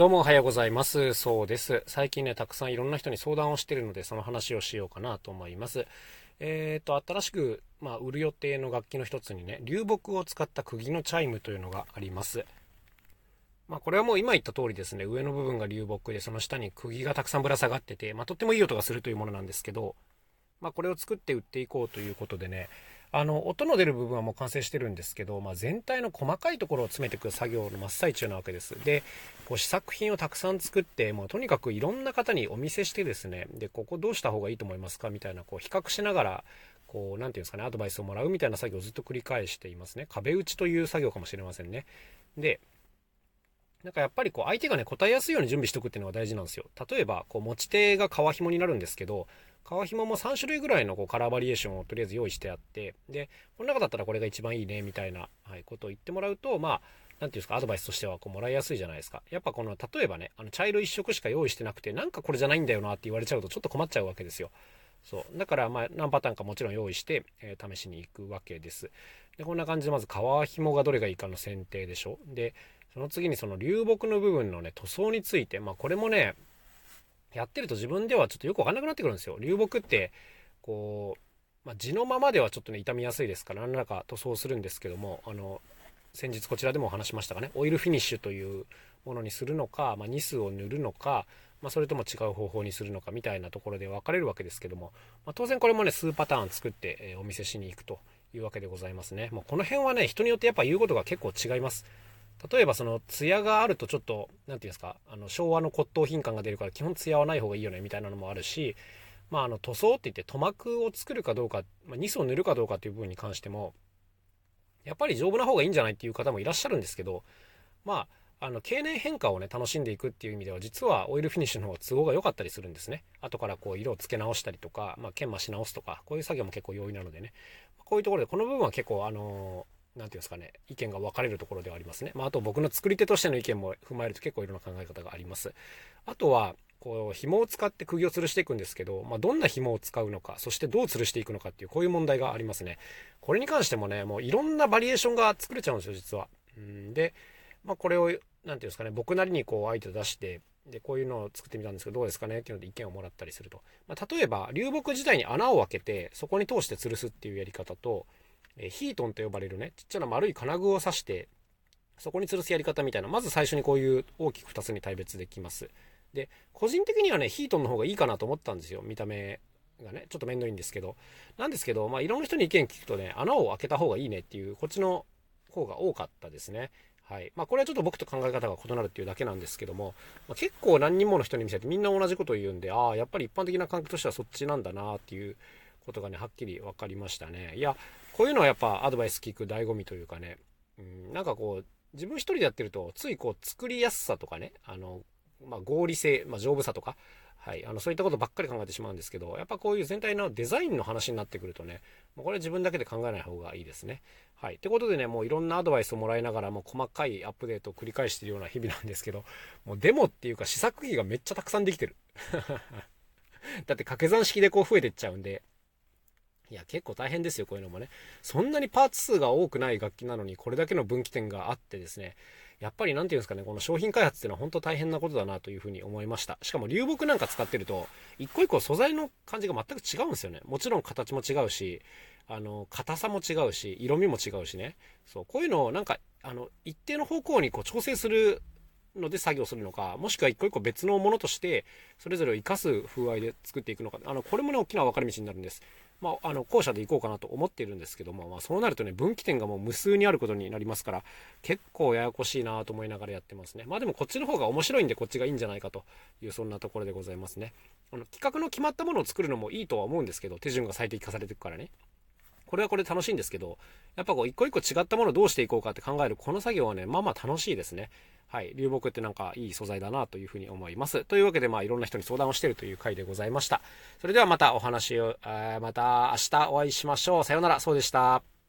どうもおはようございます。そうです。最近ね、たくさんいろんな人に相談をしてるので、その話をしようかなと思います。えっ、ー、と、新しく、まあ、売る予定の楽器の一つにね、流木を使った釘のチャイムというのがあります。まあ、これはもう今言った通りですね、上の部分が流木で、その下に釘がたくさんぶら下がってて、まあ、とってもいい音がするというものなんですけど、まあ、これを作って売っていこうということでね、あの、音の出る部分はもう完成してるんですけど、まあ、全体の細かいところを詰めていく作業の真っ最中なわけです。で、こう試作品をたくさん作って、もうとにかくいろんな方にお見せしてですね、で、ここどうした方がいいと思いますか？みたいな、こう比較しながら、こう、なんていうんですかね、アドバイスをもらうみたいな作業をずっと繰り返していますね。壁打ちという作業かもしれませんね。で、なんかやっぱりこう相手がね答えやすいように準備しておくっていうのが大事なんですよ。例えばこう持ち手が革紐になるんですけど、革紐も3種類ぐらいのこうカラーバリエーションをとりあえず用意してあって、で、この中だったらこれが一番いいねみたいな、はい、ことを言ってもらうと、まあ、なんていうんですか、アドバイスとしてはこうもらいやすいじゃないですか。やっぱこの、例えばね、あの茶色一色しか用意してなくて、なんかこれじゃないんだよなって言われちゃうとちょっと困っちゃうわけですよ。そう。だから、まあ、何パターンかもちろん用意して、えー、試しに行くわけです。で、こんな感じでまず革紐がどれがいいかの選定でしょ。で、その次にその流木の部分のね、塗装について、まあこれもね、やってると自分ではちょっとよくわかんなくなってくるんですよ。流木って、こう、まあ、地のままではちょっとね、傷みやすいですから、何らか塗装するんですけども、あの、先日こちらでもお話しましたがね、オイルフィニッシュというものにするのか、まあ、ニスを塗るのか、まあ、それとも違う方法にするのかみたいなところで分かれるわけですけども、まあ、当然これもね、数パターン作って、え、お見せしに行くというわけでございますね。もうこの辺はね、人によってやっぱ言うことが結構違います。例えばその艶があるとちょっと、何て言うんですか、あの昭和の骨董品感が出るから基本艶はない方がいいよねみたいなのもあるし、まあ、あの塗装って言って塗膜を作るかどうか、まあ、ニスを塗るかどうかっていう部分に関してもやっぱり丈夫な方がいいんじゃないっていう方もいらっしゃるんですけどまああの経年変化をね楽しんでいくっていう意味では実はオイルフィニッシュの方が都合が良かったりするんですね。後からこう色をつけ直したりとか、まあ、研磨し直すとかこういう作業も結構容易なのでね。こういうところでこの部分は結構あの何て言うんですかね意見が分かれるところではありますね、まあ、あと僕の作り手としての意見も踏まえると結構いろんな考え方があります。あとはこう紐を使って釘を吊るしていくんですけど、まあ、どんな紐を使うのかそしてどう吊るしていくのかっていうこういう問題がありますね。これに関してもねもういろんなバリエーションが作れちゃうんですよ実は。うんで、まあ、これを何て言うんですかね僕なりにこうアイデア出してでこういうのを作ってみたんですけどどうですかねっていうので意見をもらったりすると、まあ、例えば流木自体に穴を開けてそこに通して吊るすっていうやり方とえヒートンと呼ばれるねちっちゃな丸い金具を刺してそこに吊るすやり方みたいなまず最初にこういう大きく2つに大別できますで、個人的にはね、ヒートンの方がいいかなと思ったんですよ。見た目がね、ちょっと面倒いんですけど。なんですけど、まあ、いろんな人に意見聞くとね、穴を開けた方がいいねっていう、こっちの方が多かったですね。はい。まあ、これはちょっと僕と考え方が異なるっていうだけなんですけども、まあ、結構何人もの人に見せてみんな同じことを言うんで、ああ、やっぱり一般的な感覚としてはそっちなんだなっていうことがね、はっきり分かりましたね。いや、こういうのはやっぱアドバイス聞く醍醐味というかね、うん、なんかこう、自分一人でやってると、ついこう、作りやすさとかね、あの、まあ、合理性、まあ、丈夫さとか、はい、あのそういったことばっかり考えてしまうんですけどやっぱこういう全体のデザインの話になってくるとねもうこれは自分だけで考えない方がいいですね。はい。ってことでね、もういろんなアドバイスをもらいながら、もう細かいアップデートを繰り返しているような日々なんですけど、もうデモっていうか試作機がめっちゃたくさんできてる。だって掛け算式でこう増えてっちゃうんで、いや、結構大変ですよ、こういうのもね。そんなにパーツ数が多くない楽器なのに、これだけの分岐点があってですね、やっぱり何て言うんですかね、この商品開発っていうのは本当大変なことだなというふうに思いました。しかも流木なんか使ってると、一個一個素材の感じが全く違うんですよね。もちろん形も違うし、あの、硬さも違うし、色味も違うしね。そう、こういうのをなんか、あの、一定の方向にこう調整するので作業するのか、もしくは一個一個別のものとして、それぞれを活かす風合いで作っていくのか、あの、これもね、大きな分かれ道になるんです。まあ、あの、後者で行こうかなと思っているんですけども、まあ、そうなるとね、分岐点がもう無数にあることになりますから、結構ややこしいなと思いながらやってますね。まあでもこっちの方が面白いんで、こっちがいいんじゃないかという、そんなところでございますね。あの、企画の決まったものを作るのもいいとは思うんですけど、手順が最適化されていくからね。これはこれ楽しいんですけど、やっぱこう一個一個違ったものをどうしていこうかって考えるこの作業はね、まあまあ楽しいですね。はい。流木ってなんかいい素材だなというふうに思います。というわけでまあいろんな人に相談をしているという回でございました。それではまたお話を、また明日お会いしましょう。さようなら。そうでした。